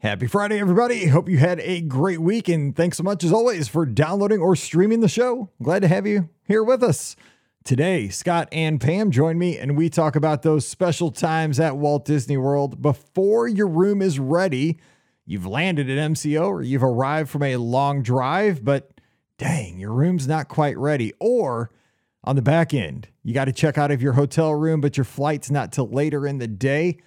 Happy Friday, everybody. Hope you had a great week. And thanks so much, as always, for downloading or streaming the show. Glad to have you here with us. Today, Scott and Pam join me, and we talk about those special times at Walt Disney World before your room is ready. You've landed at MCO or you've arrived from a long drive, but dang, your room's not quite ready. Or on the back end, you got to check out of your hotel room, but your flight's not till later in the day.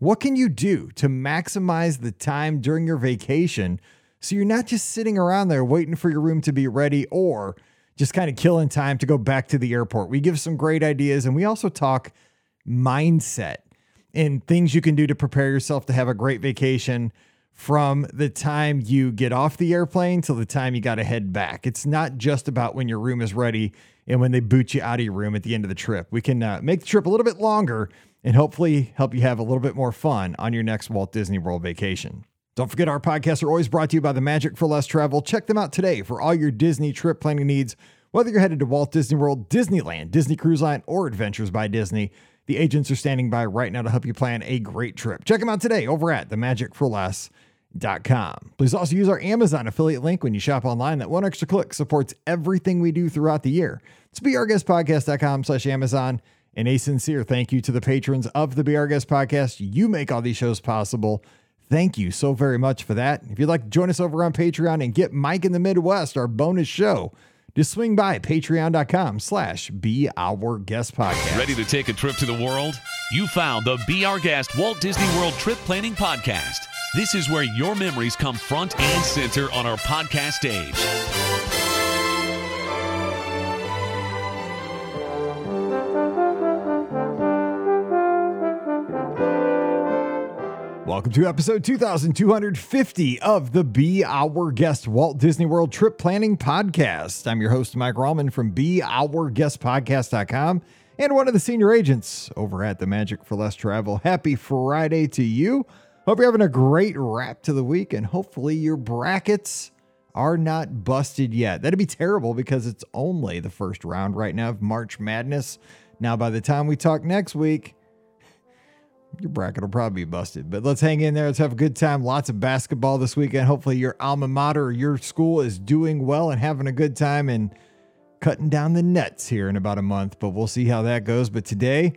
What can you do to maximize the time during your vacation so you're not just sitting around there waiting for your room to be ready or just kind of killing time to go back to the airport? We give some great ideas and we also talk mindset and things you can do to prepare yourself to have a great vacation from the time you get off the airplane till the time you got to head back. It's not just about when your room is ready and when they boot you out of your room at the end of the trip. We can uh, make the trip a little bit longer and hopefully help you have a little bit more fun on your next Walt Disney World vacation. Don't forget, our podcasts are always brought to you by the Magic for Less Travel. Check them out today for all your Disney trip planning needs. Whether you're headed to Walt Disney World, Disneyland, Disney Cruise Line, or Adventures by Disney, the agents are standing by right now to help you plan a great trip. Check them out today over at themagicforless.com. Please also use our Amazon affiliate link when you shop online. That one extra click supports everything we do throughout the year. It's beourguestpodcast.com slash Amazon. And a sincere thank you to the patrons of the Be Our Guest podcast. You make all these shows possible. Thank you so very much for that. If you'd like to join us over on Patreon and get Mike in the Midwest, our bonus show, just swing by patreon.com slash be our guest podcast. Ready to take a trip to the world? You found the Be Our Guest Walt Disney World Trip Planning Podcast. This is where your memories come front and center on our podcast stage. Welcome to episode 2250 of the Be Our Guest Walt Disney World Trip Planning Podcast. I'm your host, Mike Rallman from BeOurGuestPodcast.com and one of the senior agents over at the Magic for Less Travel. Happy Friday to you. Hope you're having a great wrap to the week and hopefully your brackets are not busted yet. That'd be terrible because it's only the first round right now of March Madness. Now, by the time we talk next week, your bracket will probably be busted. But let's hang in there. Let's have a good time. Lots of basketball this weekend. Hopefully, your alma mater or your school is doing well and having a good time and cutting down the nets here in about a month. But we'll see how that goes. But today,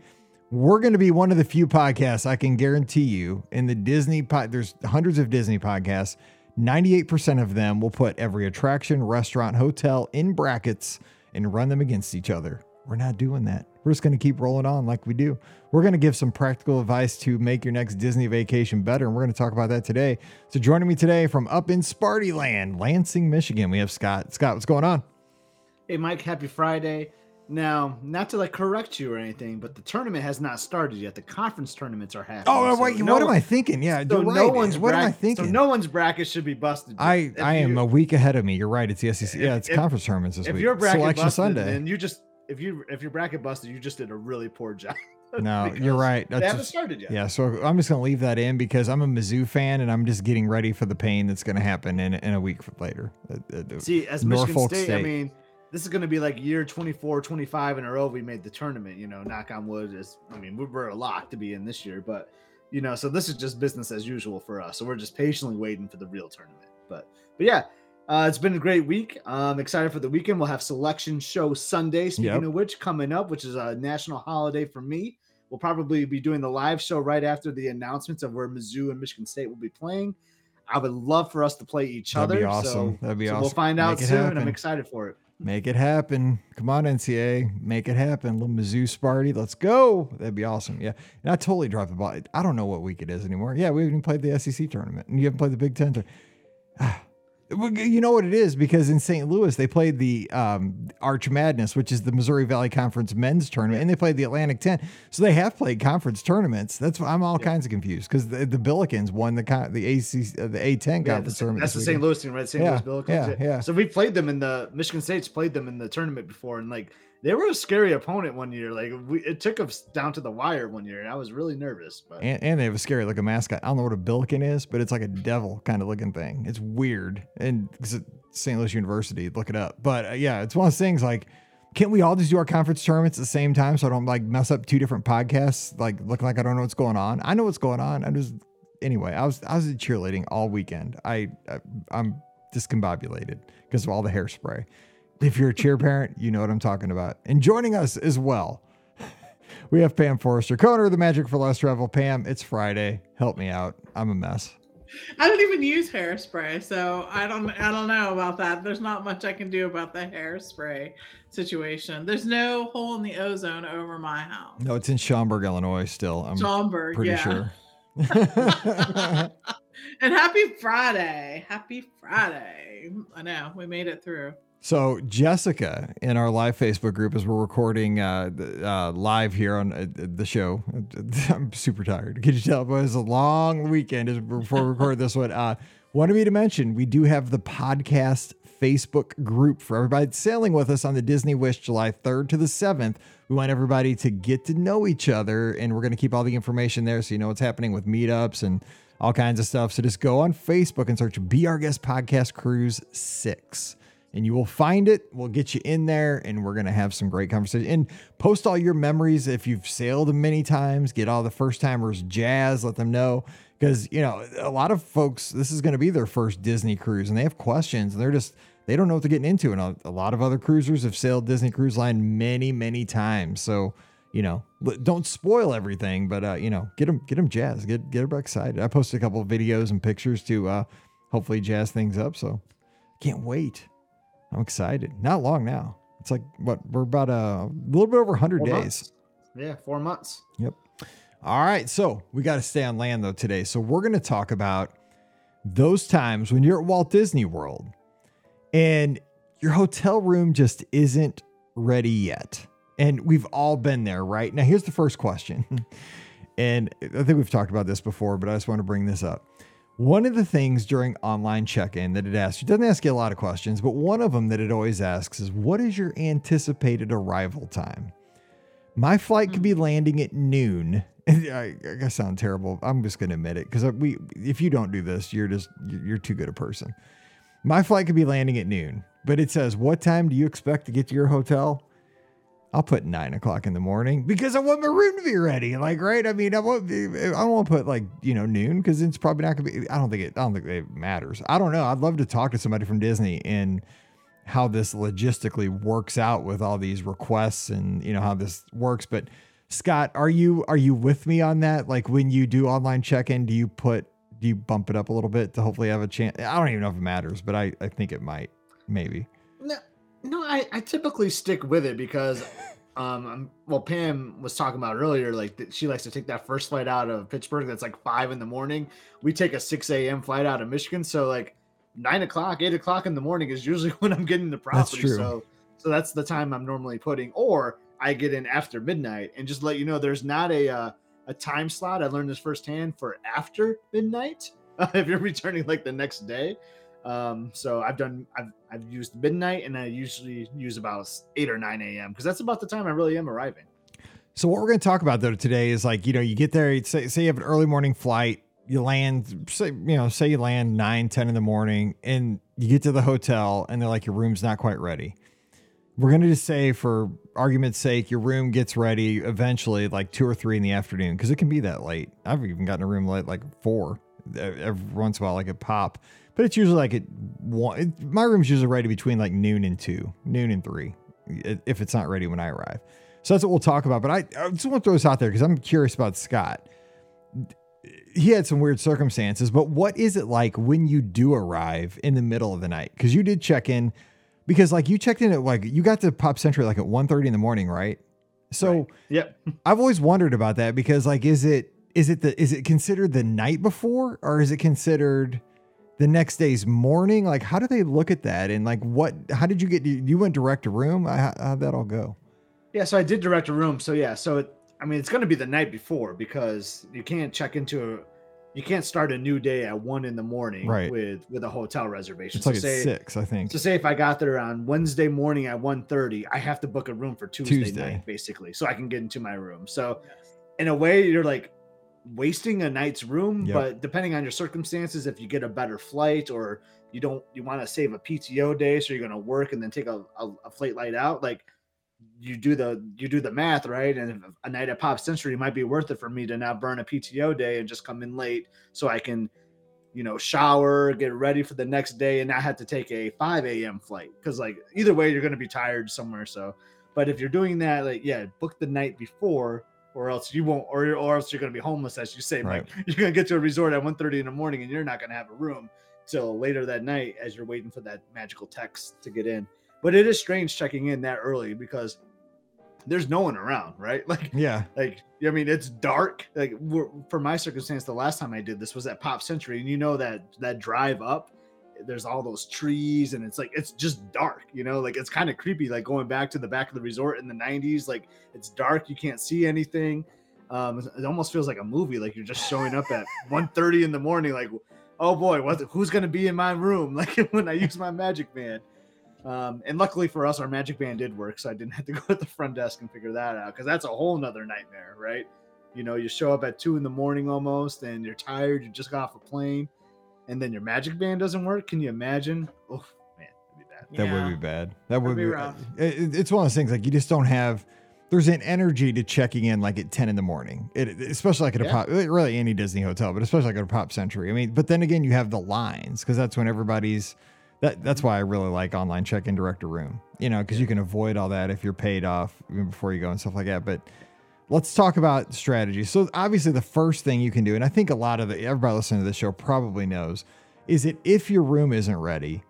we're going to be one of the few podcasts I can guarantee you in the Disney pod. There's hundreds of Disney podcasts. 98% of them will put every attraction, restaurant, hotel in brackets and run them against each other. We're not doing that. We're just going to keep rolling on like we do. We're going to give some practical advice to make your next Disney vacation better. And we're going to talk about that today. So, joining me today from up in Sparty Land, Lansing, Michigan, we have Scott. Scott, what's going on? Hey, Mike, happy Friday. Now, not to like correct you or anything, but the tournament has not started yet. The conference tournaments are happening. Oh, wait, so what am I thinking? Yeah, So you're no one's what am I bracket- thinking? So no one's bracket should be busted. I, If I am a week ahead of me. You're right. It's the SEC. Yeah, it's if- conference tournaments this If week. your bracket Selection busted, Sunday. then you just if you if your bracket busted, you just did a really poor job. No, you're right. They That's haven't just- started yet. Yeah, so I'm just gonna leave that in because I'm a Mizzou fan and I'm just getting ready for the pain that's gonna happen in, in a week later. Uh, uh, See, as Michigan Norfolk State, I mean, this is going to be like year 24, 25 in a row we made the tournament. You know, knock on wood. Is I mean, we we're a lock to be in this year, but you know, so this is just business as usual for us. So we're just patiently waiting for the real tournament. But but yeah, uh, it's been a great week. I'm excited for the weekend. We'll have selection show Sunday. Speaking Yep. of which, coming up, which is a national holiday for me. We'll probably be doing the live show right after the announcements of where Mizzou and Michigan State will be playing. I would love for us to play each That'd other. be awesome. So, That'd be so awesome. We'll find out soon. happen. I'm excited for it. Make it happen. Come on, NCA. Make it happen. Little Mizzou Sparty. Let's go. That'd be awesome. Yeah. And I totally dropped the ball. I don't know what week it is anymore. Yeah, we haven't even played the SEC tournament. And you haven't played the Big Ten. tour- Ah. You know what it is because in St. Louis they played the um, Arch Madness, which is the Missouri Valley Conference men's tournament, and they played the Atlantic 10. So they have played conference tournaments. That's why I'm all kinds of confused because the, the Billikens won the con- the AC uh, the A10 Yeah, conference that's, tournament. that's the St. Louis team, right? St. Yeah, Louis Billikens. yeah, yeah. So we played them in the Michigan State's played them in the tournament before, and like they were a scary opponent one year. Like we, it took us down to the wire one year, and I was really nervous. But And, and they have a scary looking mascot. I don't know what a billiken is, but it's like a devil kind of looking thing. It's weird. And it's St. Louis University, look it up. But uh, yeah, it's one of those things like, can't we all just do our conference tournaments at the same time so I don't like mess up two different podcasts, like looking like I don't know what's going on? I know what's going on. I'm just anyway, I was I was cheerleading all weekend. I, I I'm discombobulated because of all the hairspray. If you're a cheer parent, you know what I'm talking about. And joining us as well, we have Pam Forrester, co-owner of the Magic for Less Travel. Pam, it's Friday. Help me out. I'm a mess. I don't even use hairspray, so I don't I don't know about that. There's not much I can do about the hairspray situation. There's no hole in the ozone over my house. No, it's in Schaumburg, Illinois. Still, I'm Schaumburg, pretty yeah. sure. and happy Friday. Happy Friday. I know we made it through. So Jessica in our live Facebook group, as we're recording uh, uh, live here on uh, the show, I'm super tired. Can you tell? It was a long weekend before we record this one. Uh, wanted me to mention we do have the podcast Facebook group for everybody sailing with us on the Disney Wish July 3rd to the 7th. We want everybody to get to know each other, and we're going to keep all the information there so you know what's happening with meetups and all kinds of stuff. So just go on Facebook and search Be Our Guest Podcast Cruise 6 and you will find it. We'll get you in there and we're going to have some great conversation and post all your memories. If you've sailed many times, get all the first timers jazz, let them know. Because, you know, a lot of folks, this is going to be their first Disney cruise and they have questions and they're just, they don't know what they're getting into. And a, a lot of other cruisers have sailed Disney Cruise Line many, many times. So, you know, don't spoil everything, but, uh, you know, get them, get them jazzed, get, get them excited. I posted a couple of videos and pictures to, uh, hopefully jazz things up. So can't wait. I'm excited. Not long now. It's like what we're about a little bit over 100 Four days. months. Yeah, four months. Yep. All right. So we got to stay on land though today. So we're going to talk about those times when you're at Walt Disney World and your hotel room just isn't ready yet. And we've all been there, right? Now, here's the first question. and I think we've talked about this before, but I just want to bring this up. One of the things during online check in that it asks, you doesn't ask you a lot of questions, but one of them that it always asks is, What is your anticipated arrival time? My flight could be mm. landing at noon. I, I sound terrible. I'm just going to admit it because we, if you don't do this, you're just you're you're too good a person. My flight could be landing at noon, but it says, "What time do you expect to get to your hotel?" I'll put nine o'clock in the morning because I want my room to be ready. Like, right? I mean, I won't. I don't want to put like you know noon because it's probably not gonna be. I don't think it. I don't think it matters. I don't know. I'd love to talk to somebody from Disney and how this logistically works out with all these requests and you know how this works. But Scott, are you are you with me on that? Like when you do online check in, do you put do you bump it up a little bit to hopefully have a chance? I don't even know if it matters, but I I think it might maybe. No, no, I, I typically stick with it because, um, I'm, well, Pam was talking about earlier, like that she likes to take that first flight out of Pittsburgh. That's like five in the morning. We take a six a.m. flight out of Michigan, so like nine o'clock, eight o'clock in the morning is usually when I'm getting the That's property. true. So, so that's the time I'm normally putting, or I get in after midnight. And just to let you know, there's not a uh, a time slot. I learned this firsthand for after midnight. if you're returning like the next day. Um, so I've done I've I've used midnight and I usually use about eight or nine a.m. because that's about the time I really am arriving. So what we're going to talk about though today is like you know you get there say say you have an early morning flight you land say you know say you land 9 10 in the morning and you get to the hotel and they're like your room's not quite ready we're going to just say for argument's sake your room gets ready eventually like 2 or 3 in the afternoon because it can be that late i've even gotten a room late like 4 uh, every once in a while like a pop but it's usually like at one it, my room's usually ready between like noon and 2 noon and 3 if it's not ready when i arrive so that's what we'll talk about. But I, I just want to throw this out there because I'm curious about Scott. He had some weird circumstances, but what is it like when you do arrive in the middle of the night? Because you did check in, because like you checked in at like you got to Pop Century like at 1.30 in the morning, right? So Right. Yep. I've always wondered about that because like is it is it the is it considered the night before or is it considered the next day's morning? Like how do they look at that and like what how did you get you went direct to room? How, how'd that all go? Yeah. So I did direct a room. So yeah. So it, I mean, it's going to be the night before because you can't check into a, you can't start a new day at one in the morning Right. with with a hotel reservation. It's like so at say, six, I think. So say if I got there on Wednesday morning at 1.30, I have to book a room for Tuesday, Tuesday. night, basically, so I can get into my room. So in a way, you're like wasting a night's room, Yep. but depending on your circumstances, if you get a better flight or you don't you want to save a PTO day, so you're gonna work and then take a, a, a flight light out, like you do the you do the math right? And a night at pop century might be worth it for me to not burn a pto day and just come in late so i can you know shower get ready for the next day and not have to take a 5 a.m flight. Because like either way you're going to be tired somewhere so. But if you're doing that like yeah book the night before or else you won't or, or else you're going to be homeless as you say Right. You're going to get to a resort at 1.30 in the morning and you're not going to have a room till later that night as you're waiting for that magical text to get in but it is strange checking in that early because there's no one around, right? Like, Yeah. like I mean, it's dark. Like, we're, for my circumstance, the last time I did this was at Pop Century, and you know that that drive up, there's all those trees, and it's like it's just dark. You know, like it's kind of creepy. Like going back to the back of the resort in the '90s, like it's dark, you can't see anything. Um, it almost feels like a movie. Like you're just showing up at 1:30 in the morning. Like, oh boy, what, who's gonna be in my room? Like when I use my Magic Band. Um, and luckily for us, our magic band did work, so I didn't have to go at the front desk and figure that out because that's a whole nother nightmare, right? You know, you show up at two in the morning almost, and you're tired, you just got off a plane, and then your magic band doesn't work. Can you imagine? Oh man, that'd be bad. That Yeah. would be bad. That would be be, rough. it- it- it's one of those things like you just don't have. There's an energy to checking in like at 10 in the morning, it, especially like at a Yeah. pop, really any Disney hotel, but especially like at a pop century. I mean, but then again, you have the lines because that's when everybody's. That, that's why I really like online check-in direct to room, you know, because you can avoid all that if you're paid off even before you go and stuff like that. But let's talk about strategy. So obviously, the first thing you can do, and I think a lot of the everybody listening to this show probably knows, is that if your room isn't ready,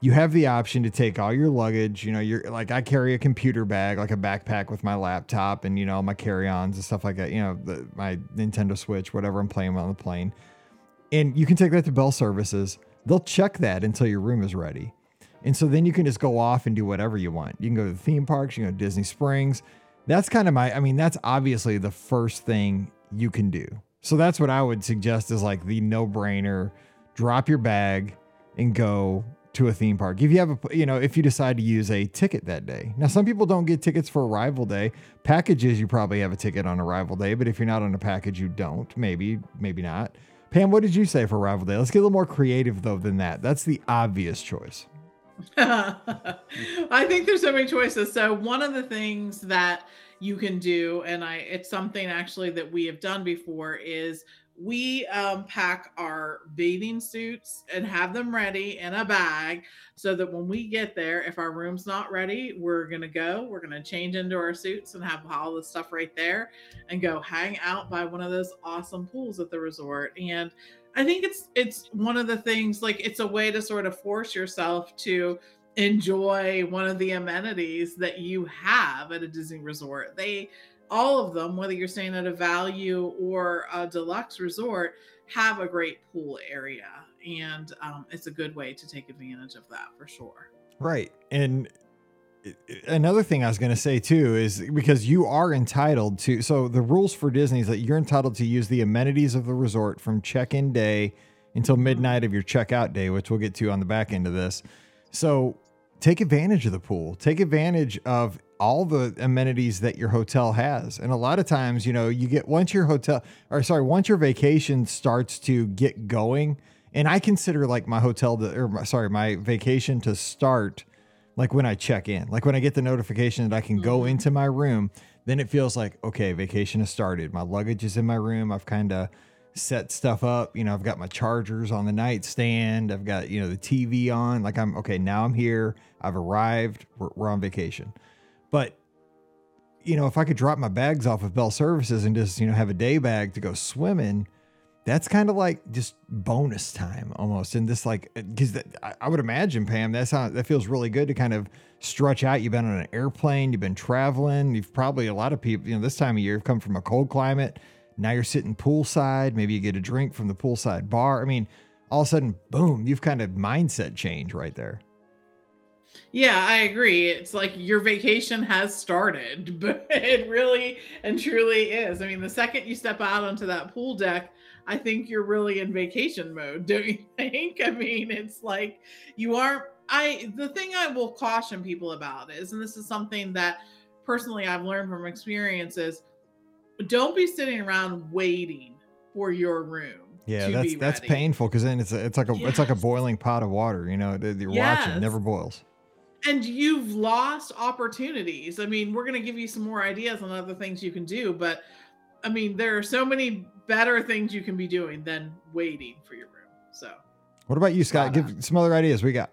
you have the option to take all your luggage. You know, you're like I carry a computer bag, like a backpack with my laptop and you know my carry-ons and stuff like that. You know, the, my Nintendo Switch, whatever I'm playing on the plane, and you can take that to Bell Services. They'll check that until your room is ready. And so then you can just go off and do whatever you want. You can go to the theme parks, you can go to Disney Springs. That's kind of my, I mean, that's obviously the first thing you can do. So that's what I would suggest is like the no brainer drop your bag and go to a theme park. If you have a, you know, if you decide to use a ticket that day. Now, some people don't get tickets for arrival day. Packages, you probably have a ticket on arrival day, but if you're not on a package, you don't. Maybe, maybe not. Pam, what did you say for arrival day? Let's get a little more creative though than that. That's the obvious choice. I think there's so many choices. So one of the things that you can do, and I it's something actually that we have done before, is we um, pack our bathing suits and have them ready in a bag so that when we get there, if our room's not ready, we're gonna go, we're gonna change into our suits and have all the stuff right there and go hang out by one of those awesome pools at the resort. And I think it's it's one of the things like it's a way to sort of force yourself to enjoy one of the amenities that you have at a Disney resort. They all of them, whether you're staying at a value or a deluxe resort, have a great pool area, and um, it's a good way to take advantage of that for sure. Right. And eh, eh, another thing I was going to say too is because you are entitled to, so the rules for Disney is that you're entitled to use the amenities of the resort from check in day until mm-hmm. midnight of your checkout day, which we'll get to on the back end of this. So take advantage of the pool, take advantage of all the amenities that your hotel has. And a lot of times, you know, you get once your hotel, or sorry, once your vacation starts to get going, and I consider like my hotel to, or my, sorry, my vacation to start like when I check in, like when I get the notification that I can go Mhm. into my room, then it feels like, okay, vacation has started. My luggage is in my room. I've kind of set stuff up. You know, I've got my chargers on the nightstand. I've got, you know, the TV on. Like I'm, okay, now I'm here. I've arrived. We're, we're on vacation. But, you know, if I could drop my bags off of Bell Services and just, you know, have a day bag to go swimming, that's kind of like just bonus time almost. And this like, uh, because I, I would imagine, Pam, that's how that feels really good to kind of stretch out. You've been on an airplane, you've been traveling. You've probably, a lot of people, you know, this time of year, have come from a cold climate. Now you're sitting poolside. Maybe you get a drink from the poolside bar. I mean, all of a sudden, boom, you've kind of mindset change right there. Yeah, I agree. It's like your vacation has started, but it really and truly is. I mean, the second you step out onto that pool deck, I think you're really in vacation mode, don't you think? I mean, it's like you aren't. I the thing I will caution people about is, and this is something that personally I've learned from experience is, don't be sitting around waiting for your room. Yeah, that's that's ready. painful because then it's a, it's like a it's like a boiling pot of water. You know, you're Yes. watching never boils. And you've lost opportunities. I mean, we're going to give you some more ideas on other things you can do, but I mean, there are so many better things you can be doing than waiting for your room. So, what about you, Scott? Give some other ideas we got.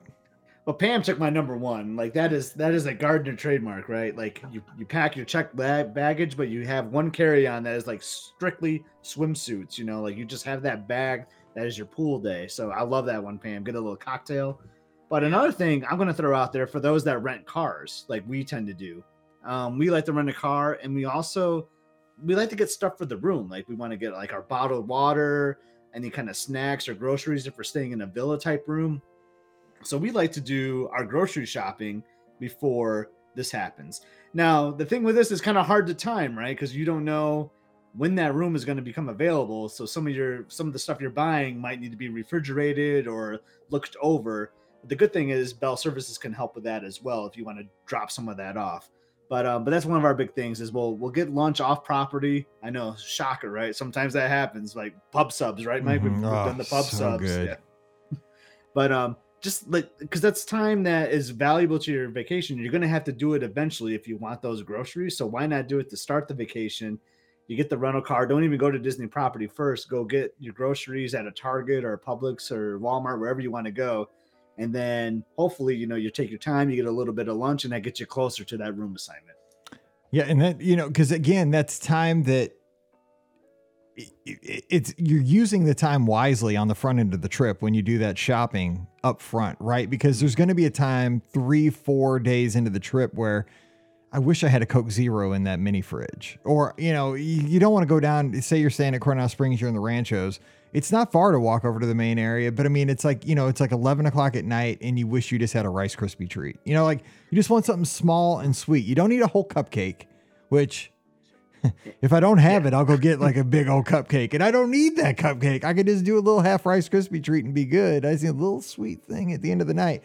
Well, Pam took my number one. Like that is that is a Gardner trademark, right? Like you, you pack your check bag, baggage, but you have one carry on that is like strictly swimsuits. You know, like you just have that bag that is your pool day. So I love that one, Pam. Get a little cocktail. But another thing I'm going to throw out there for those that rent cars, like we tend to do, um, we like to rent a car, and we also we like to get stuff for the room. Like we want to get like our bottled water, any kind of snacks or groceries if we're staying in a villa type room so we like to do our grocery shopping before this happens. Now, the thing with this is kind of hard to time, right? Because you don't know when that room is going to become available. So some of your some of the stuff you're buying might need to be refrigerated or looked over. The good thing is Bell Services can help with that as well if you want to drop some of that off. But um, but that's one of our big things is we'll we'll get lunch off property. I know, shocker, right? Sometimes that happens, like pub subs, right, Mike? Mm-hmm. We've, oh, done the pub so subs. Good. Yeah. but um, just like because that's time that is valuable to your vacation. You're gonna have to do it eventually if you want those groceries. So why not do it to start the vacation? You get the rental car. Don't even go to Disney property first. Go get your groceries at a Target or Publix or Walmart, wherever you want to go. And then hopefully, you know, you take your time, you get a little bit of lunch, and that gets you closer to that room assignment. Yeah, and that you know, because again, that's time that it's you're using the time wisely on the front end of the trip when you do that shopping up front, right? Because there's going to be a time three, four days into the trip where I wish I had a Coke Zero in that mini fridge. Or, you know, you, don't want to go down, say you're staying at Coronado Springs, you're in the ranchos. It's not far to walk over to the main area, but I mean, it's like, you know, it's like 11 o'clock at night and you wish you just had a Rice Krispie treat. You know, like you just want something small and sweet. You don't need a whole cupcake, which if I don't have it, I'll go get like a big old cupcake. And I don't need that cupcake. I could just do a little half Rice Krispie treat and be good. I see a little sweet thing at the end of the night.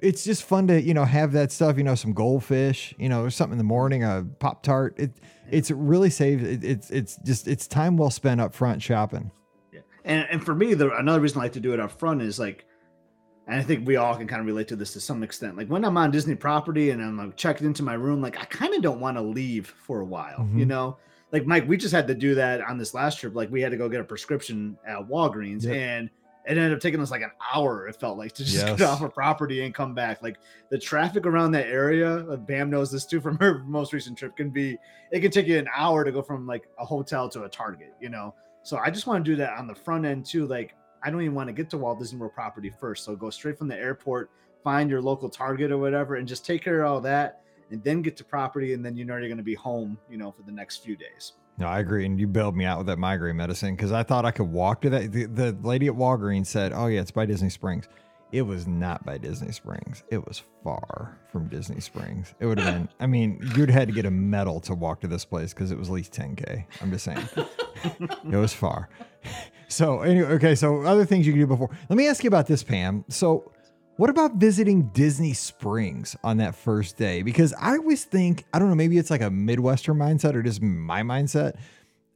It's just fun to, you know, have that stuff, you know, some goldfish, you know, or something in the morning, a Pop Tart. It it's really saves it, it's it's just it's time well spent up front shopping. And and for me, the another reason I like to do it up front is like and I think we all can kind of relate to this to some extent. Like when I'm on Disney property and I'm like checked into my room, like I kind of don't want to leave for a while, mm-hmm. you know? Like Mike, we just had to do that on this last trip. Like we had to go get a prescription at Walgreens yep. and it ended up taking us like an hour, it felt like, to just yes. get off a property and come back. Like the traffic around that area, Pam knows this too from her most recent trip, can be it can take you an hour to go from like a hotel to a Target, you know. So I just want to do that on the front end too. Like I don't even want to get to Walt Disney World property first. So go straight from the airport, find your local Target or whatever, and just take care of all that, and then get to property, and then you know you're going to be home, you know, for the next few days. No, I agree, and you bailed me out with that migraine medicine because I thought I could walk to that. The, the lady at Walgreens said, "Oh yeah, it's by Disney Springs." It was not by Disney Springs. It was far from Disney Springs. It would have been. I mean, you'd had to get a medal to walk to this place because it was at least 10k. I'm just saying, it was far. So anyway, okay. So other things you can do before. Let me ask you about this, Pam. So, what about visiting Disney Springs on that first day? Because I always think I don't know. Maybe it's like a Midwestern mindset or just my mindset.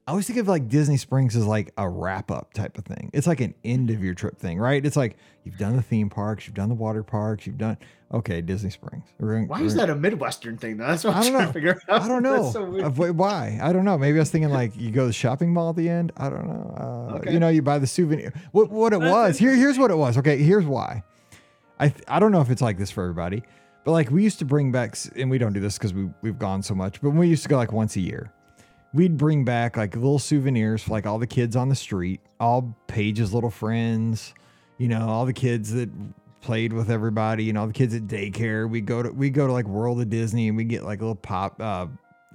I always think of like Disney Springs as like a wrap up type of thing. It's like an end of your trip thing, right? It's like you've done the theme parks, you've done the water parks, you've done okay Disney Springs. Why is that a Midwestern thing though? That's what I'm trying to figure out. I don't know. So Why? I don't know. Maybe I was thinking like you go to the shopping mall at the end. I don't know. Uh, okay. You know, you buy the souvenir. What what it was? Here here's what it was. Okay, here's why. I I don't know if it's like this for everybody, but like we used to bring back, and we don't do this because we we've gone so much, but we used to go like once a year we'd bring back like little souvenirs for like all the kids on the street, all Paige's little friends, you know, all the kids that played with everybody, you know, the kids at daycare. We go to we go to like World of Disney and we get like little pop uh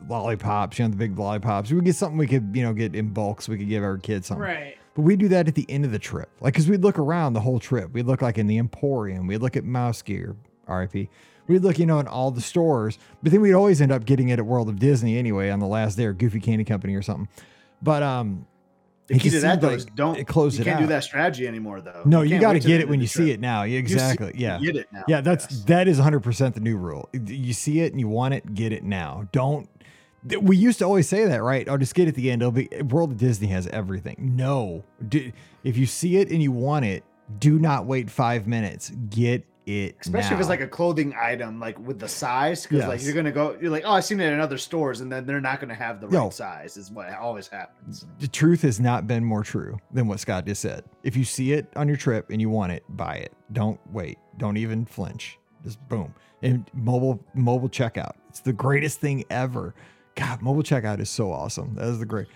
lollipops, you know, the big lollipops. We get something we could, you know, get in bulk so we could give our kids something. Right. But we do that at the end of the trip. Like, cause we'd look around the whole trip. We'd look like in the Emporium. We'd look at MouseGear, RIP we'd look, you know, in all the stores, but then we'd always end up getting it at World of Disney anyway on the last day or Goofy Candy Company or something. But um, the key to that though like is don't it close you can't do that strategy anymore though. No, you, you got to get it when you see it now. exactly. See, yeah. Get it now. Yeah, that's yes. that is 100 percent the new rule. You see it and you want it, get it now. Don't. We used to always say that, right? Oh, just get it at the end. It'll be World of Disney has everything. No, if you see it and you want it, do not wait five minutes. Get it. Especially if it's like a clothing item, like with the size, because like you're gonna go, you're like, oh, I've seen it in other stores, and then they're not gonna have the right Yo. size. Is what always happens. the truth has not been more true than what Scott just said. If you see it on your trip and you want it, buy it. Don't wait. Don't even flinch. Just boom. And mobile mobile checkout. It's the greatest thing ever. God, mobile checkout is so awesome. That is the great.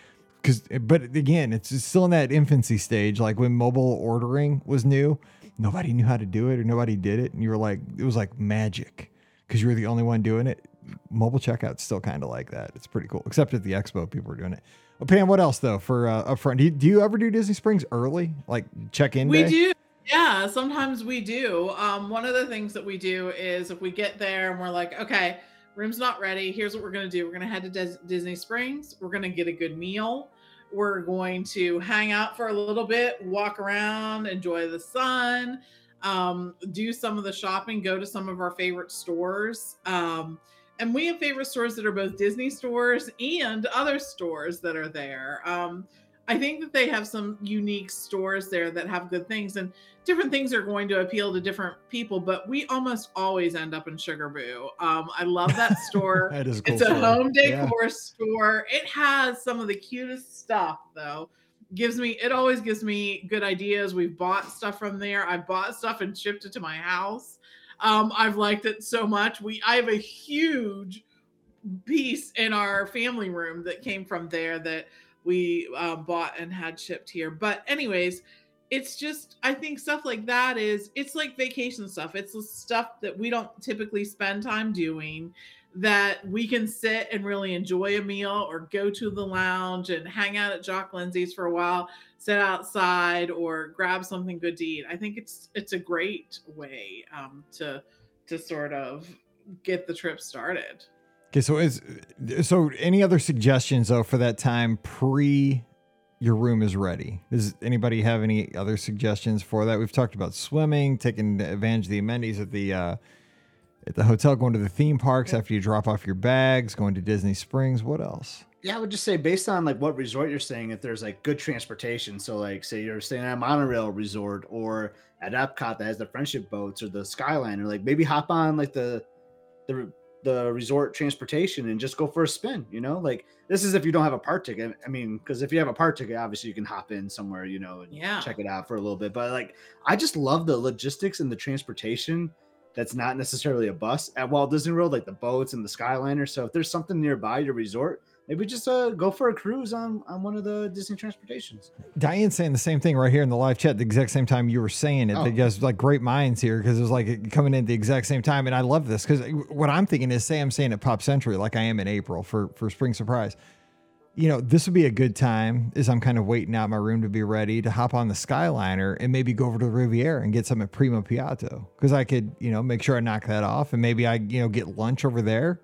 Because, but again, it's still in that infancy stage. Like when mobile ordering was new, nobody knew how to do it or nobody did it, and you were like, it was like magic because you were the only one doing it. Mobile checkout's still kind of like that. It's pretty cool. Except at the expo, people were doing it. Well, Pam, what else though for uh, upfront? Do you, do you ever do Disney Springs early, like check in? We day? do. Yeah, sometimes we do. Um, one of the things that we do is if we get there and we're like, okay, room's not ready. Here's what we're gonna do. We're gonna head to Dis- Disney Springs. We're gonna get a good meal. We're going to hang out for a little bit, walk around, enjoy the sun, um, do some of the shopping, go to some of our favorite stores. Um, and we have favorite stores that are both Disney stores and other stores that are there. Um, I think that they have some unique stores there that have good things, and different things are going to appeal to different people. But we almost always end up in Sugarboo. Um, I love that store. That is cool. it's a home Yeah. decor store. It has some of the cutest stuff, though. Gives me it always gives me good ideas. We've bought stuff from there. I've bought stuff and shipped it to my house. Um, I've liked it so much. We I have a huge piece in our family room that came from there that we uh, bought and had shipped here. But anyways, it's just I think stuff like that is it's like vacation stuff. It's the stuff that we don't typically spend time doing that we can sit and really enjoy a meal or go to the lounge and hang out at Jock Lindsey's for a while, sit outside or grab something good to eat. I think it's it's a great way um, to to sort of get the trip started. Okay, so is so any other suggestions though for that time pre your room is ready? Does anybody have any other suggestions for that? We've talked about swimming, taking advantage of the amenities at the uh, at the hotel, going to the theme parks after you drop off your bags, going to Disney Springs. What else? Yeah, I would just say based on like what resort you're staying, if there's like good transportation. So like say you're staying at a monorail resort or at Epcot that has the friendship boats or the Skyliner, like maybe hop on like the the the resort transportation and just go for a spin, you know? Like this is if you don't have a park ticket. I mean, because if you have a park ticket, obviously you can hop in somewhere, you know, and Yeah. check it out for a little bit. But like I just love the logistics and the transportation that's not necessarily a bus at Walt Disney World, like the boats and the Skyliner. So if there's something nearby your resort, maybe just uh, go for a cruise on on one of the Disney transportations. Diane's saying the same thing right here in the live chat, the exact same time you were saying it. Oh. You guys like great minds here because it was like coming in at the exact same time. And I love this because what I'm thinking is, say I'm saying at Pop Century, like I am in April for for Spring Surprise. You know, this would be a good time as I'm kind of waiting out my room to be ready to hop on the Skyliner and maybe go over to the Riviera and get some at Primo Piatto because I could, you know, make sure I knock that off and maybe I, you know, get lunch over there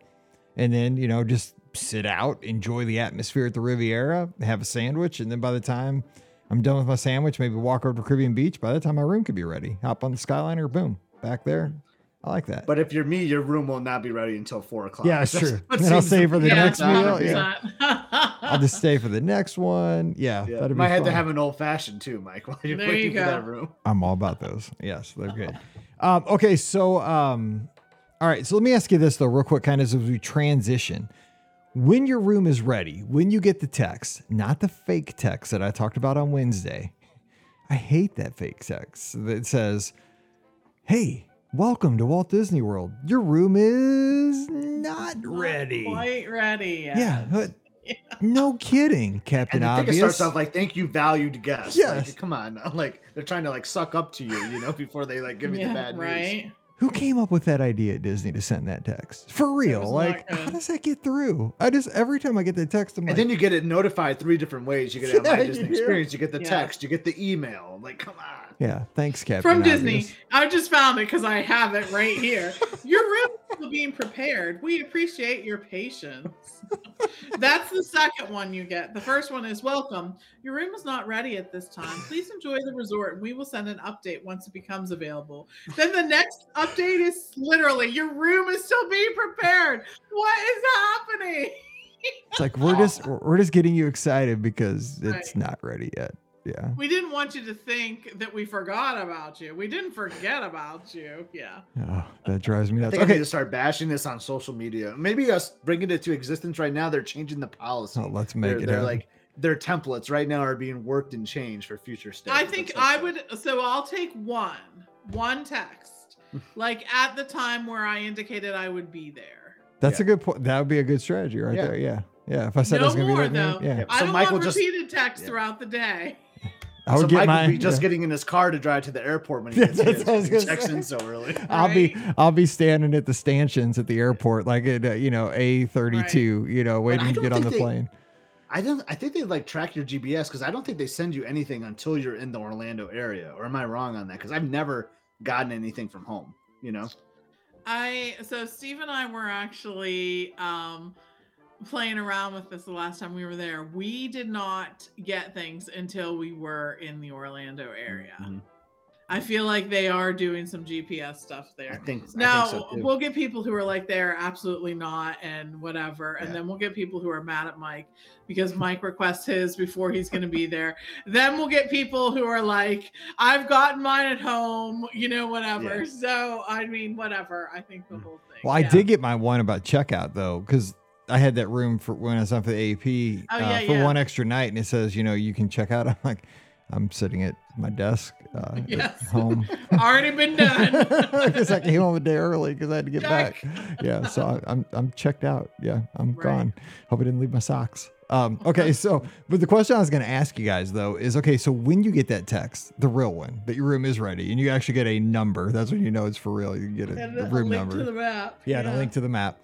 and then you know just sit out enjoy the atmosphere at the riviera have a sandwich and then by the time i'm done with my sandwich maybe walk over to caribbean beach by the time my room could be ready hop on the skyliner boom back there i like that But if you're me, your room will not be ready until four o'clock. yeah it's That's true what then i'll seems stay for the be- next meal yeah i'll just stay for the next one yeah, Yeah, that'd be might have to have an old fashioned too, Mike, while you're There you for go. that room. I'm all about those. Yes, they're good. Um, okay, so um, all right, so let me ask you this though, real quick, kind of as we transition. When your room is ready, when you get the text, not the fake text that I talked about on Wednesday. I hate that fake text that says, "Hey, welcome to Walt Disney World. Your room is not Not ready." Quite ready. Yet. Yeah, but no kidding, Captain And I think it Obvious. starts off like, "Thank you, valued guest." Yes. Like, come on, like they're trying to like suck up to you, you know, before they like give me the bad news. right. Who came up with that idea at Disney to send that text? For real. was Like, not how does that get through? I just every time I get the text, I'm like, And then you get it notified three different ways. You get it on my Disney experience, you get the Yeah. text, you get the email. Like, come on. yeah, thanks, Captain. From Obvious. Disney. I just found it because I have it right here. Your room being prepared. We appreciate your patience. That's the second one you get. The first one is welcome. Your room is not ready at this time. Please enjoy the resort and we will send an update once it becomes available. Then the next update is literally your room is still being prepared. What is happening? It's like we're just we're we're just getting you excited because it's Right. not ready yet. Yeah. We didn't want you to think that we forgot about you. We didn't forget about you. Yeah. Oh, that drives me I nuts. think I need Okay. to start bashing this on social media. Maybe us bringing it to existence right now. They're changing the policy. Oh, let's make they're, it they're happen. like their templates right now are being worked and changed for future steps. I think I would so I'll take one. One text. like at the time where I indicated I would be there. That's Yeah. a good point. That would be a good strategy right Yeah. there. Yeah. Yeah. If I said I was gonna more be there, though. yeah. I So don't Michael want just- repeated text Yeah. throughout the day. I would so get Mike my would be just yeah. getting in his car to drive to the airport when he gets that's here. what I was He gonna checks say. in so early. I'll be I'll be standing at the stanchions at the airport, like at uh, you know A thirty two, you know, waiting to get on the they- plane. I don't. I think they like track your GPS because I don't think they send you anything until you're in the Orlando area. Or am I wrong on that? Because I've never gotten anything from home. You know. I so Steve and I were actually um playing around with this the last time we were there. We did not get things until we were in the Orlando area. Mhm. I feel like they are doing some GPS stuff I there. think. I Now think so we'll get people who are like they're absolutely not and whatever, and Yeah. then we'll get people who are mad at Mike because Mike requests his before he's going to be there. Then we'll get people who are like, "I've gotten mine at home," you know, whatever. Yeah. So I mean, whatever. I think the whole thing. Well, I yeah. did get my one about checkout though, because I had that room for when I was on for the AP Oh, uh, for yeah. one extra night, and it says, you know, you can check out. I'm like, I'm sitting at my desk uh, at home. Already been done. Because I came home a day early because I had to get back. Yeah, so I, I'm I'm checked out. Yeah, I'm Right. gone. Hope I didn't leave my socks. Um, okay, so but the question I was going to ask you guys though is okay. So when you get that text, the real one, that your room is ready, and you actually get a number, that's when you know it's for real. You get a, a room link number. to the map. Yeah, and a link to the map.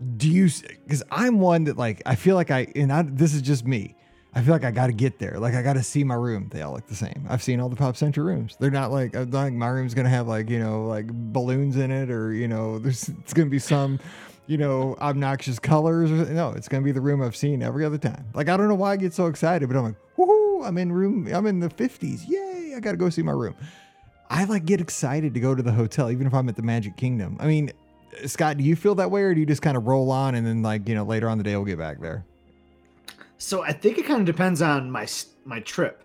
Like, do you? Because I'm one that like I feel like I and I, this is just me. I feel like I got to get there. Like I got to see my room. They all look the same. I've seen all the Pop Century rooms. They're not like I don't think my room's gonna have like you know like balloons in it or you know there's it's gonna be some you know obnoxious colors. Or, no, it's gonna be the room I've seen every other time. Like I don't know why I get so excited, but I'm like, woohoo! I'm in room. I'm in the 50s. Yay! I gotta go see my room. I like get excited to go to the hotel, even if I'm at the Magic Kingdom. I mean, Scott, do you feel that way, or do you just kind of roll on and then like you know later on the day we'll get back there? So I think it kind of depends on my my trip.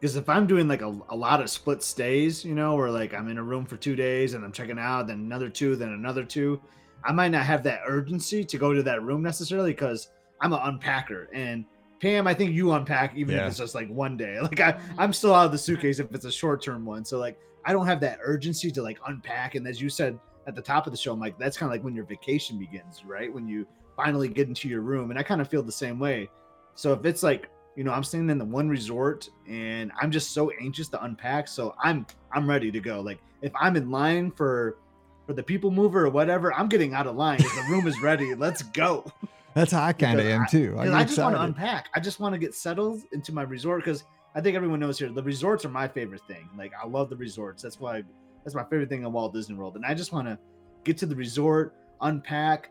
Because if I'm doing like a, a lot of split stays, you know, or like I'm in a room for two days and I'm checking out, then another two, then another two, I might not have that urgency to go to that room necessarily because I'm an unpacker. And Pam, I think you unpack even Yeah. if it's just like one day. Like I, I'm still out of the suitcase if it's a short term one. So like I don't have that urgency to like unpack. And as you said at the top of the show, I'm like, that's kind of like when your vacation begins, right? When you finally get into your room. And I kind of feel the same way. So if it's like, you know, I'm staying in the one resort and I'm just so anxious to unpack, so I'm I'm ready to go. Like if I'm in line for for the people mover or whatever, I'm getting out of line. If the room is ready, let's go. That's how I kind of am too. I, I just want to unpack. I just want to get settled into my resort because I think everyone knows here the resorts are my favorite thing. Like I love the resorts. That's why that's my favorite thing in Walt Disney World. And I just want to get to the resort, unpack,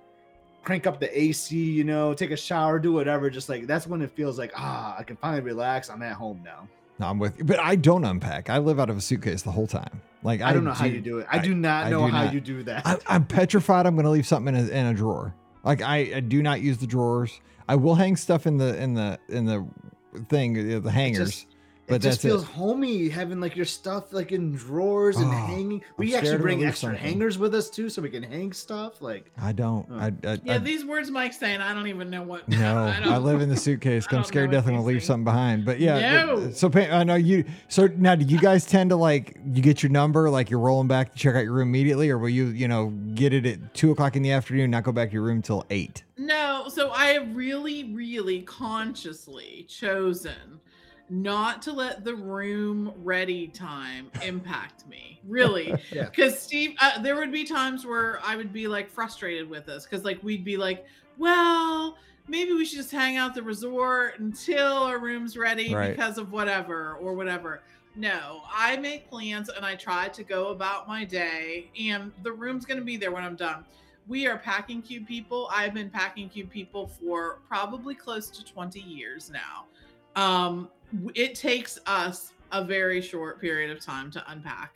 crank up the AC, you know, take a shower, do whatever. Just like that's when it feels like ah, I can finally relax. I'm at home now. No, I'm with you, but I don't unpack. I live out of a suitcase the whole time. Like I, don't know how you do it. I, do not I know do how not. you do that. I, I'm petrified. I'm going to leave something in a, in a drawer. Like I, I do not use the drawers. I will hang stuff in the in the in the thing, the hangers. just- but it just feels it. homey having like your stuff like in drawers and Oh, hanging. We actually I'm gonna bring extra something. hangers with us too, so we can hang stuff. Like I don't. Oh. I, I, Yeah, I these words Mike's saying, I don't even know what. no. I, don't- live in the suitcase. 'cause I I'm scared know what definitely these gonna leave things- something behind. But yeah. No. but- uh, So Pam, I know you. So now, do you guys tend to like you get your number, like you're rolling back to check out your room immediately, or will you, you know, get it at two o'clock in the afternoon, not go back to your room till eight? No, so I have really, really consciously chosen not to let the room ready time impact me. Really. Yeah. Because Steve, uh, there would be times where I would be like frustrated with us because, like, we'd be like, well, maybe we should just hang out at the resort until our room's ready Right. because of whatever or whatever. No, I make plans and I try to go about my day, and the room's going to be there when I'm done. We are packing cube people. I've been packing cube people for probably close to 20 years now. Um, it takes us a very short period of time to unpack.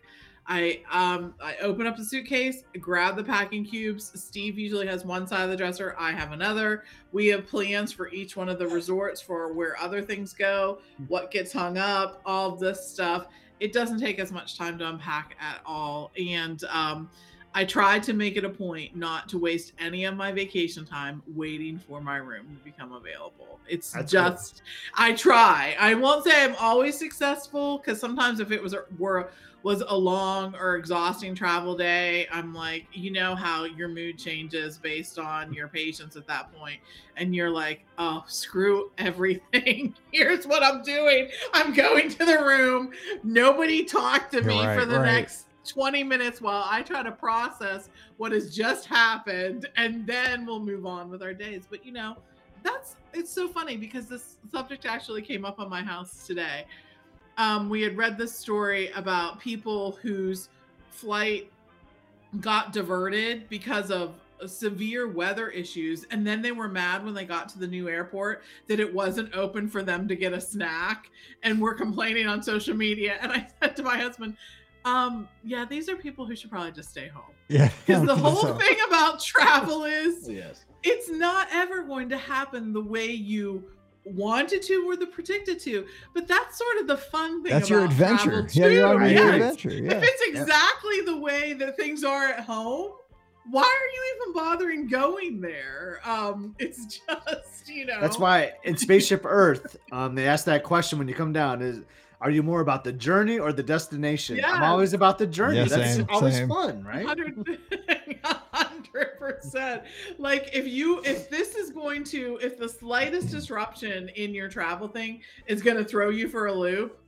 I um I open up the suitcase, grab the packing cubes. Steve usually has one side of the dresser, I have another. We have plans for each one of the resorts for where other things go, what gets hung up, all this stuff. It doesn't take as much time to unpack at all. And um I try to make it a point not to waste any of my vacation time waiting for my room to become available. It's That's just I try. I won't say I'm always successful because sometimes if it was a, were was a long or exhausting travel day, I'm like, you know how your mood changes based on your patience at that point, and you're like, oh, screw everything. Here's what I'm doing. I'm going to the room. Nobody talked to me for the right. next 20 minutes while I try to process what has just happened, and then we'll move on with our days. But you know, that's it's so funny because this subject actually came up on my house today. Um, we had read this story about people whose flight got diverted because of severe weather issues and then they were mad when they got to the new airport that it wasn't open for them to get a snack and were complaining on social media and i said to my husband um yeah these are people who should probably just stay home Yeah. because the whole So- thing about travel is Yes. it's not ever going to happen the way you wanted to or the predicted to but that's sort of the fun thing That's your adventure. travel, Yeah, you're on too, your right? adventure. if it's exactly the way that things are at home why are you even bothering going there um it's just you know That's why in Spaceship Earth, um, they ask that question when you come down: is are you more about the journey or the destination? I'm always about the journey. Yeah, That's same, always same. fun, right? hundred hundred percent. Like if you if this is going to if the slightest disruption in your travel thing is going to throw you for a loop,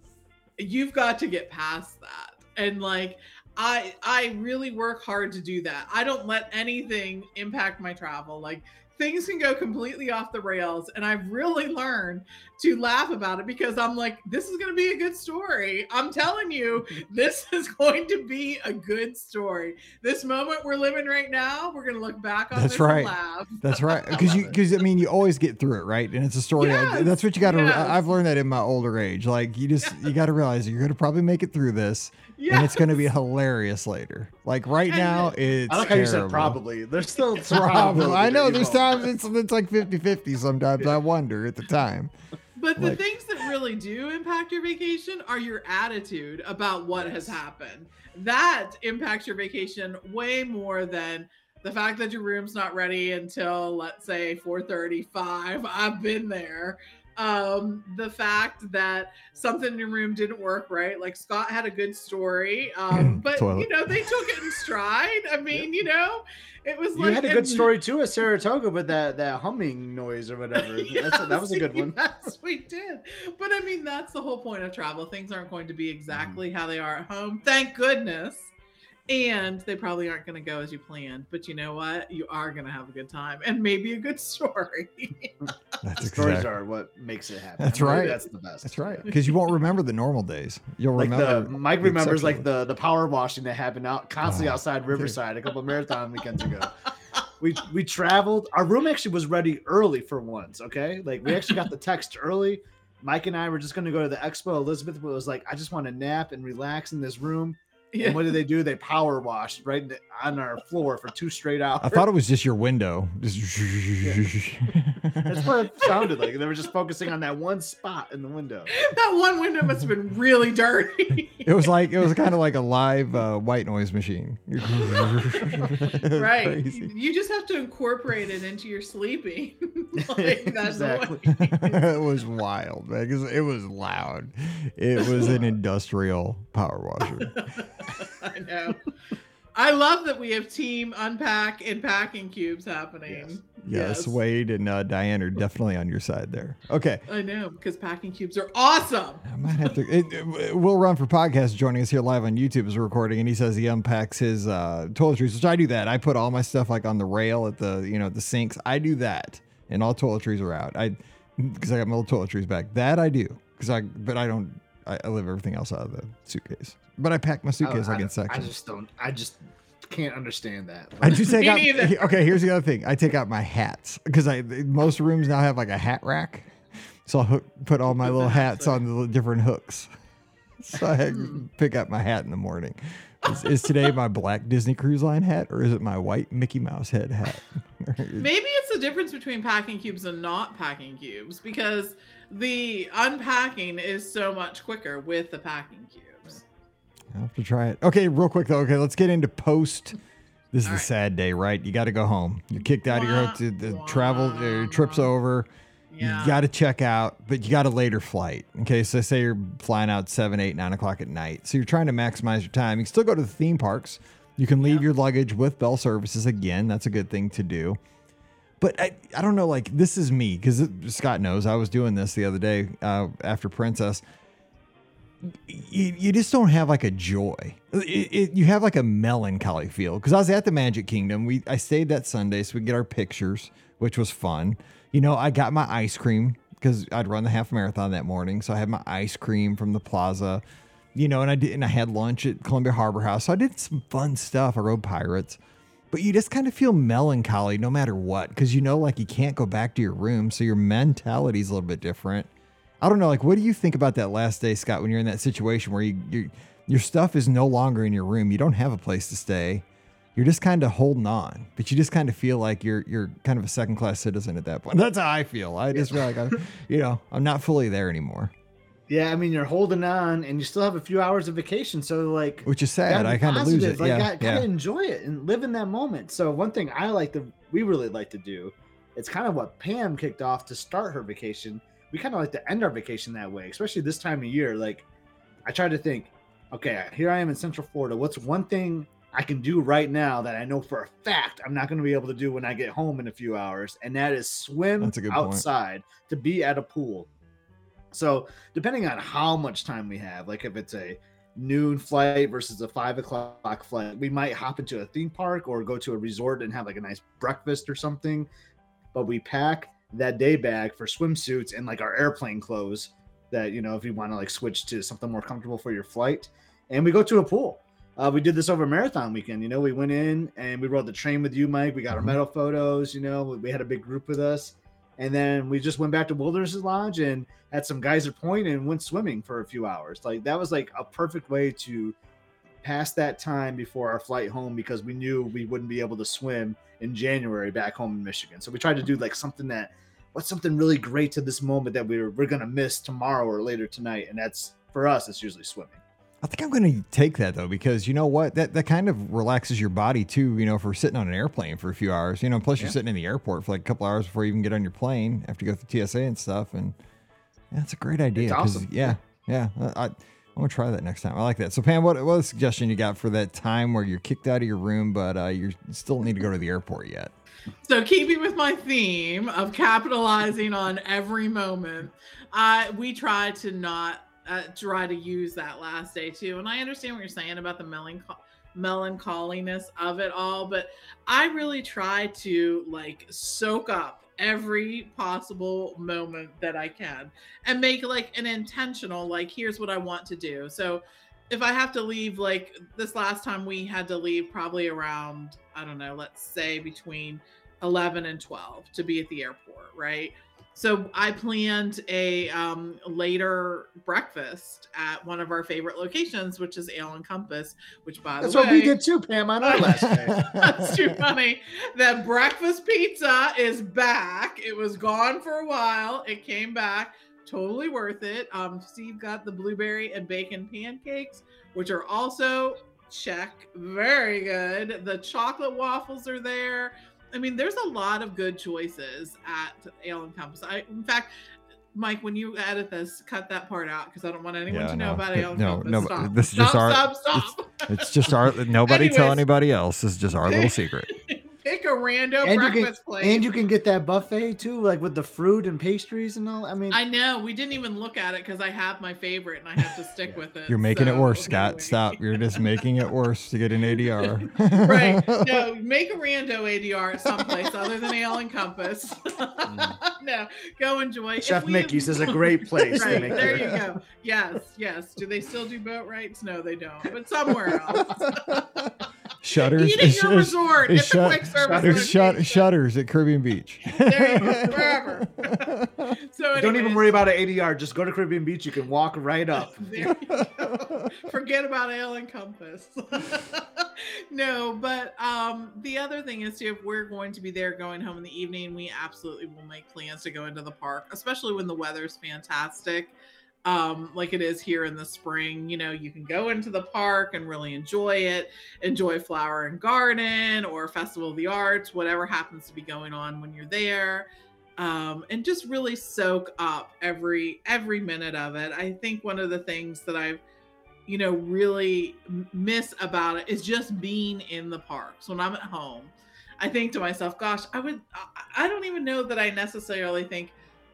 you've got to get past that. And like I I really work hard to do that. I don't let anything impact my travel. Like things can go completely off the rails and I've really learned to laugh about it because I'm like this is going to be a good story. I'm telling you this is going to be a good story. This moment we're living right now, we're going to look back on That's this right. and laugh. That's right. Because you, because I mean, you always get through it, right? And it's a story. Yes, that's what you got to. yes. I've learned that in my older age. Like you just, you got to realize you're going to probably make it through this, and it's going to be hilarious later. Like right And now, it's. I like how you said probably. There's still some Problem. probability I know there's won't. Times it's it's like 50-50 sometimes. I wonder at the time. But the Like- things that really do impact your vacation are your attitude about what has happened. That impacts your vacation way more than the fact that your room's not ready until let's say 4:35. I've been there. Um, the fact that something in your room didn't work right, like Scott had a good story, um, but Toilet. you know they took it in stride. I mean, you know, it was You like had a and- good story too at Saratoga with that that humming noise or whatever. That's, that was a good one. Yes, we did. But I mean, that's the whole point of travel. Things aren't going to be exactly how they are at home. Thank goodness. And they probably aren't going to go as you planned. But you know what? You are going to have a good time and maybe a good story. That's Stories exactly. are what makes it happen. That's right. That's the best. That's right. Because you won't remember the normal days. You'll Like remember. the Mike remembers like the the power washing that happened out constantly Oh, outside dude. Riverside a couple marathon weekends ago. We we traveled. Our room actually was ready early for once. Okay, like we actually got the text early. Mike and I were just going to go to the expo. Elizabeth was like, "I just want to nap and relax in this room." And what did they do? They power washed right the- on our floor for two straight hours. I thought it was just your window. Just That's what it sounded like. They were just focusing on that one spot in the window. that one window must have been really dirty. It was like it was kind of like a live uh, white noise machine. Right. crazy. You just have to incorporate it into your sleeping. like that's Exactly. it was wild, man. 'cause it was loud. It was an industrial power washer. I know. I love that we have team unpack and packing cubes happening. Yes. Yes, Wade and uh, Diane are definitely on your side there. Okay. I know because packing cubes are awesome. I might have to. It, it- Will Run for Podcast joining us here live on YouTube is recording, and he says he unpacks his uh, toiletries, which I do that. I put all my stuff like on the rail at the you know the sinks. I do that, and all toiletries are out. I because I got my little toiletries back. That I do because I but I don't. I, I leave everything else out of the suitcase. But I pack my suitcase oh, I, like in sections. I just don't. I just can't understand that. I do take Me out. neither. Okay, here's the other thing. I take out my hats because I most rooms now have like a hat rack, so I'll hook, put all my little hats hats on the different hooks. so I had pick up my hat in the morning. Is, is today my black Disney Cruise Line hat or is it my white Mickey Mouse head hat? Maybe it's the difference between packing cubes and not packing cubes because the unpacking is so much quicker with the packing cubes. I'll have to try it. Okay, real quick though. Okay, let's get into post. This is All the right. sad day, right? You got to go home. You're kicked out of your hotel. The wah, travel, uh, your trip's over. Yeah. You got to check out, but you got a later flight. Okay, so say you're flying out seven, eight, nine o'clock at night. So you're trying to maximize your time. You can still go to the theme parks. You can leave your luggage with Bell Services again. That's a good thing to do. But I, I don't know, like, this is me because Scott knows I was doing this the other day uh, after Princess. You, you just don't have like a joy. It, it, you have like a melancholy feel. Because I was at the Magic Kingdom. We I stayed that Sunday so we get our pictures, which was fun. You know, I got my ice cream because I'd run the half marathon that morning. So I had my ice cream from the plaza, you know, and I did, and I had lunch at Columbia Harbor House. So I did some fun stuff. I rode pirates, but you just kind of feel melancholy no matter what because you know, like you can't go back to your room. So your mentality is a little bit different. I don't know. Like, what do you think about that last day, Scott, when you're in that situation where you, you your stuff is no longer in your room? You don't have a place to stay. You're just kind of holding on, but you just kind of feel like you're you're kind of a second class citizen at that point. That's how I feel. I just feel like I, you know, I'm not fully there anymore, Yeah, I mean you're holding on, and you still have a few hours of vacation, so like which is sad. I kind of lose it. Like, yeah, gotta, gotta yeah. enjoy it and live in that moment. So one thing I like to, we really like to do, it's kind of what Pam kicked off to start her vacation. We kind of like to end our vacation that way, especially this time of year. Like, I try to think, okay, here I am in Central Florida. What's one thing I can do right now that I know for a fact I'm not going to be able to do when I get home in a few hours, and that is swim good point. outside to be at a pool. So depending on how much time we have, like if it's a noon flight versus a five o'clock flight, we might hop into a theme park or go to a resort and have like a nice breakfast or something. But we pack that day bag for swimsuits and like our airplane clothes that you know if you want to like switch to something more comfortable for your flight, and we go to a pool. Uh, we did this over marathon weekend. You know, we went in and we rode the train with you, Mike. We got our Mhm. medal photos. You know, we had a big group with us, and then we just went back to Wilderness Lodge and had some geyser point and went swimming for a few hours. Like that was like a perfect way to pass that time before our flight home because we knew we wouldn't be able to swim in January back home in Michigan. So we tried to do like something that what's something really great to this moment that we're we're gonna miss tomorrow or later tonight, and that's for us. It's usually swimming. I think I'm going to take that though because you know what that that kind of relaxes your body too. You know, for sitting on an airplane for a few hours. You know, plus you're sitting in the airport for like a couple hours before you even get on your plane after you go through TSA and stuff. And yeah, it's a great idea. 'cause, awesome. Yeah, yeah. I, I I'm gonna try that next time. I like that. So Pam, what what suggestion you got for that time where you're kicked out of your room, but uh, you still need to go to the airport yet? So, keeping with my theme of capitalizing on every moment, I we try to not uh, try to use that last day too. And I understand what you're saying about the melancho- melancholiness of it all, but I really try to like soak up every possible moment that I can and make like an intentional like here's what I want to do. So if I have to leave like this last time we had to leave probably around I don't know, let's say between 11 and 12 to be at the airport, right? So I planned a um, later breakfast at one of our favorite locations, which is Ale and Compass. Which, by That's the way, that's what we did too, Pam, on our last day. that's too funny. That breakfast pizza is back. It was gone for a while. It came back. Totally worth it. Um, Steve got the blueberry and bacon pancakes, which are also check. Very good. The chocolate waffles are there. I mean, there's a lot of good choices at Ale and Compass. I, in fact, Mike, when you edit this, cut that part out because I don't want anyone Yeah, to know no. about Ale and No, Compass. no, Stop. this is stop, just our- stop, stop. It's just our nobody tell anybody else. It's just our little secret. Pick a random And you can breakfast place. and you can get that buffet too, like with the fruit and pastries and all. I mean, I know we didn't even look at it because I have my favorite and I have to stick with it. You're making it worse, Scott. Stop. You're just making it worse to get an ADR. right. No, make a rando ADR at someplace other than Ale and Compass. Mm. no, go enjoy. Chef we- Mickey's is a great place to Right, make there your- you go. Yes, yes. Do they still do boat rides? No, they don't. But somewhere else. Shutters. Eat at is- your is- resort. is It's a shut- quick service. There's shut, shutters at Caribbean Beach. There you go, wherever. so Don't even worry about an ADR. Just go to Caribbean Beach. You can walk right up. There you go. Forget about Ale and Compass. no, but um, the other thing is too, if we're going to be there going home in the evening, we absolutely will make plans to go into the park, especially when the weather's fantastic. Um, like it is here in the spring, you know, you can go into the park and really enjoy it, enjoy Flower and Garden or Festival of the Arts, whatever happens to be going on when you're there um, and just really soak up every every minute of it. I think one of the things that I've you know really miss about it is just being in the parks when I'm at home. I think to myself, gosh, I would I- I don't even know that I necessarily think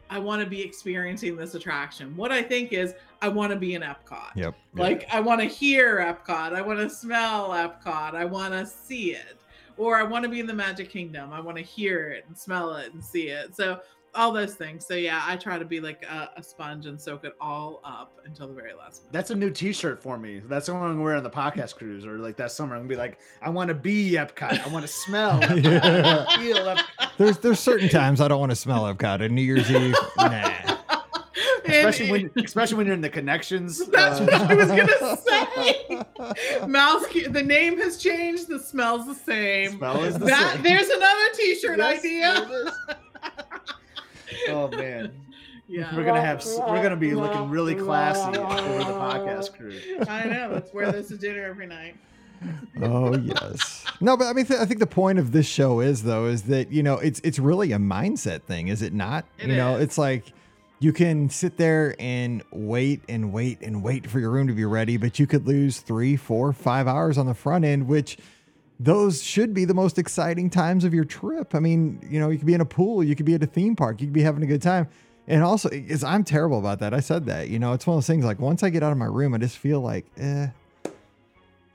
I want to be experiencing this attraction. What I think is I want to be in Epcot. Yep. Like I want to hear Epcot, I want to smell Epcot, I want to see it, or I want to be in the Magic Kingdom. I want to hear it and smell it and see it. So all those things. So yeah, I try to be like a, a sponge and soak it all up until the very last minute. That's a new T-shirt for me. That's the one I'm gonna on the podcast cruise or like that summer. I'm gonna be like, I want to be Epcot. I want to smell. Epcot. Yeah. Feel Epcot. There's there's certain times I don't want to smell Epcot. And New Year's Eve, nah. Especially when, especially when you're in the connections. That's uh, what I was gonna say. Mouse, the name has changed. The smell's the same. smell is the That same. there's another T-shirt Yes, idea. There it is. Oh man, Yeah, we're gonna have we're gonna be looking really classy over the podcast crew. I know. Let's wear this to dinner every night. Oh yes. No, but I mean, th- I think the point of this show is though is that you know it's it's really a mindset thing, is it not? It you know, it's like you can sit there and wait and wait and wait for your room to be ready, but you could lose three, four, five hours on the front end, which those should be the most exciting times of your trip. I mean, you know, you could be in a pool, you could be at a theme park, you could be having a good time. And also, is I'm terrible about that. I said that. You know, it's one of those things like once I get out of my room, I just feel like, eh,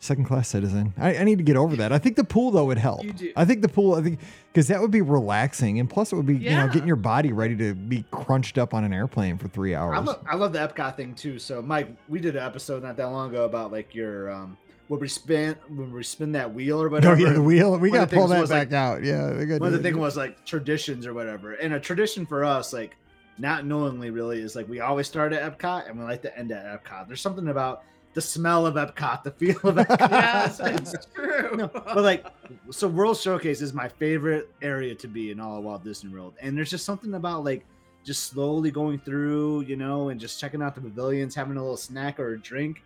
second class citizen. I, I need to get over that. I think the pool though would help. You do. I think the pool, I think, because that would be relaxing, and plus it would be, you know, getting your body ready to be crunched up on an airplane for three hours. I love, I love the Epcot thing too. So, Mike, we did an episode not that long ago about like your um, when we spin when we spin that wheel or oh whatever. yeah, the wheel. We got to pull that back like- out. Yeah, we gotta One of the thing was like traditions or whatever, and a tradition for us, like not knowingly, really, is like we always start at Epcot and we like to end at Epcot. There's something about the smell of Epcot, the feel of Epcot. Yes, it's true. No, but like, so World Showcase is my favorite area to be in all of Walt Disney World, and there's just something about like just slowly going through, you know, and just checking out the pavilions, having a little snack or a drink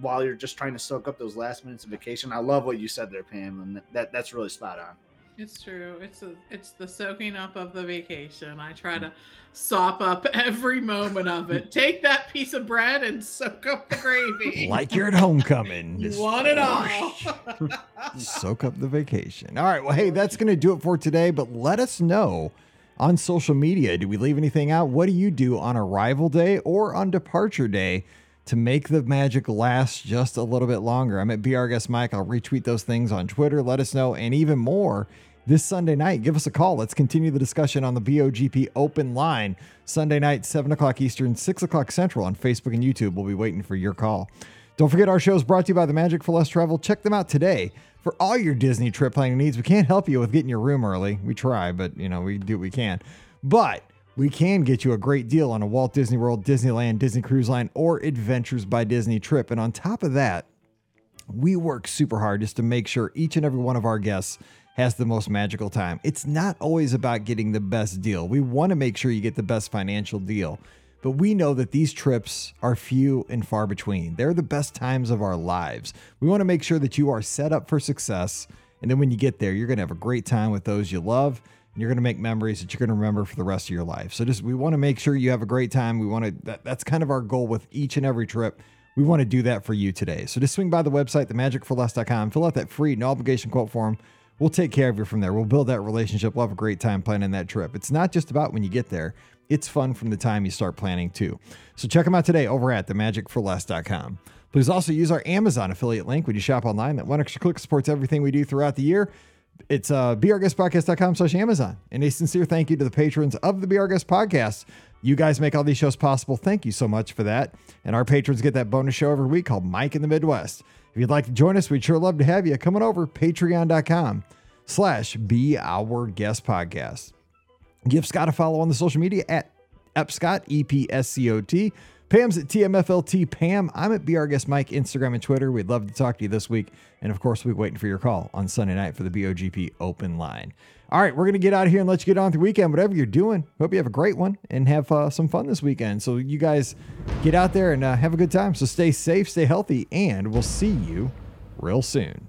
while you're just trying to soak up those last minutes of vacation. I love what you said there, Pam, and that that's really spot on. It's true. It's a, it's the soaking up of the vacation. I try to mm. sop up every moment of it. Take that piece of bread and soak up the gravy. like you're at homecoming. you Just want it all. soak up the vacation. All right. Well, hey, that's going to do it for today. But let us know on social media. Do we leave anything out? What do you do on arrival day or on departure day to make the magic last just a little bit longer? I'm at BR Guest Mike. I'll retweet those things on Twitter. Let us know. And even more, this Sunday night, give us a call. Let's continue the discussion on the BOGP open line. Sunday night, 7 o'clock Eastern, 6 o'clock Central on Facebook and YouTube. We'll be waiting for your call. Don't forget our show is brought to you by the Magic for Less Travel. Check them out today for all your Disney trip planning needs. We can't help you with getting your room early. We try, but you know, we do what we can. But we can get you a great deal on a Walt Disney World, Disneyland, Disney Cruise Line, or Adventures by Disney trip. And on top of that, we work super hard just to make sure each and every one of our guests has the most magical time. It's not always about getting the best deal. We want to make sure you get the best financial deal. But we know that these trips are few and far between. They're the best times of our lives. We want to make sure that you are set up for success. And then when you get there, you're going to have a great time with those you love. And you're going to make memories that you're going to remember for the rest of your life. So just we want to make sure you have a great time. We want to that, that's kind of our goal with each and every trip. We want to do that for you today. So just swing by the website, themagicforless.com, fill out that free no obligation quote form. We'll take care of you from there. We'll build that relationship. We'll have a great time planning that trip. It's not just about when you get there, it's fun from the time you start planning too. So check them out today over at themagicforless.com. Please also use our Amazon affiliate link when you shop online. That one extra click supports everything we do throughout the year. It's uh, beourguestpodcast.com slash Amazon. And a sincere thank you to the patrons of the Be Our Guest podcast. You guys make all these shows possible. Thank you so much for that. And our patrons get that bonus show every week called Mike in the Midwest. If you'd like to join us, we'd sure love to have you. Come on over, patreon.com slash be our guest podcast. Give Scott a follow on the social media at Epscot, E P S C O T. Pam's at TMFLT Pam. I'm at BR Guest Mike, Instagram and Twitter. We'd love to talk to you this week. And of course, we're waiting for your call on Sunday night for the BOGP open line. All right, we're going to get out of here and let you get on the weekend. Whatever you're doing, hope you have a great one and have uh, some fun this weekend. So, you guys get out there and uh, have a good time. So, stay safe, stay healthy, and we'll see you real soon.